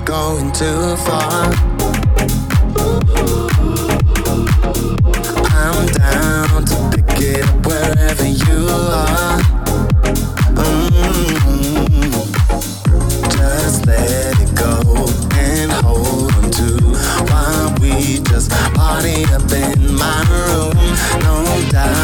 going too far. I'm down to pick it up wherever you are. Mm-hmm. Just let it go and hold on to while we just party up in my room. No doubt,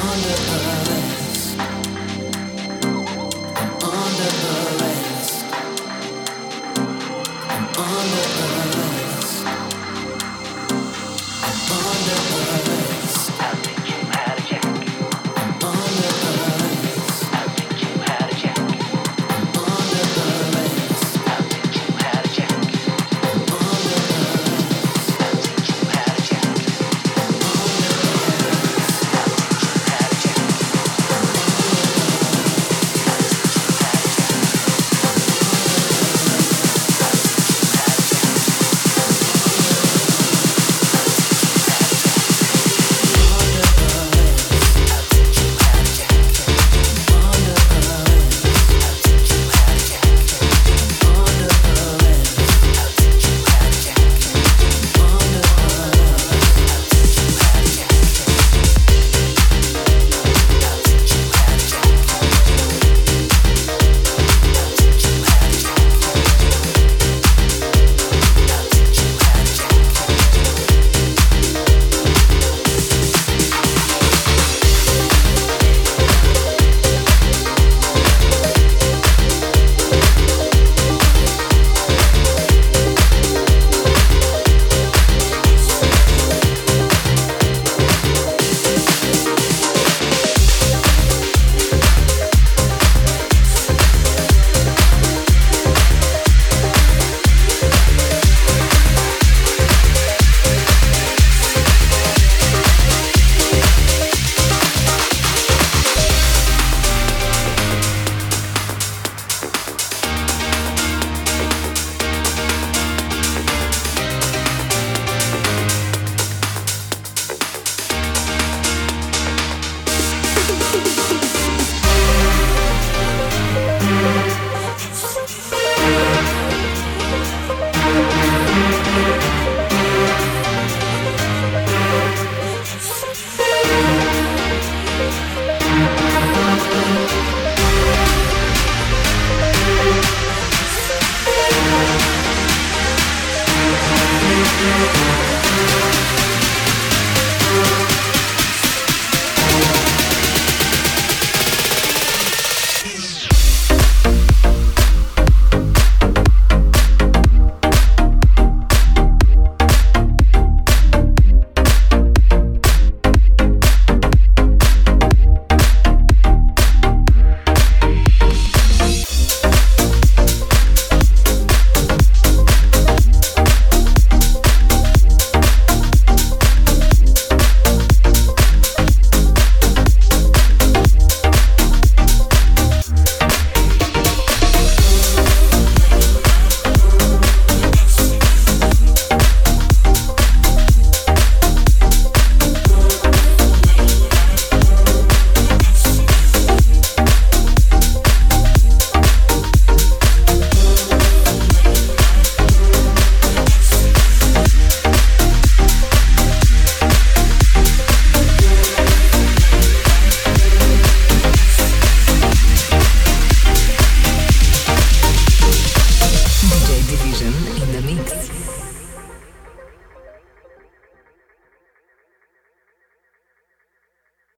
on the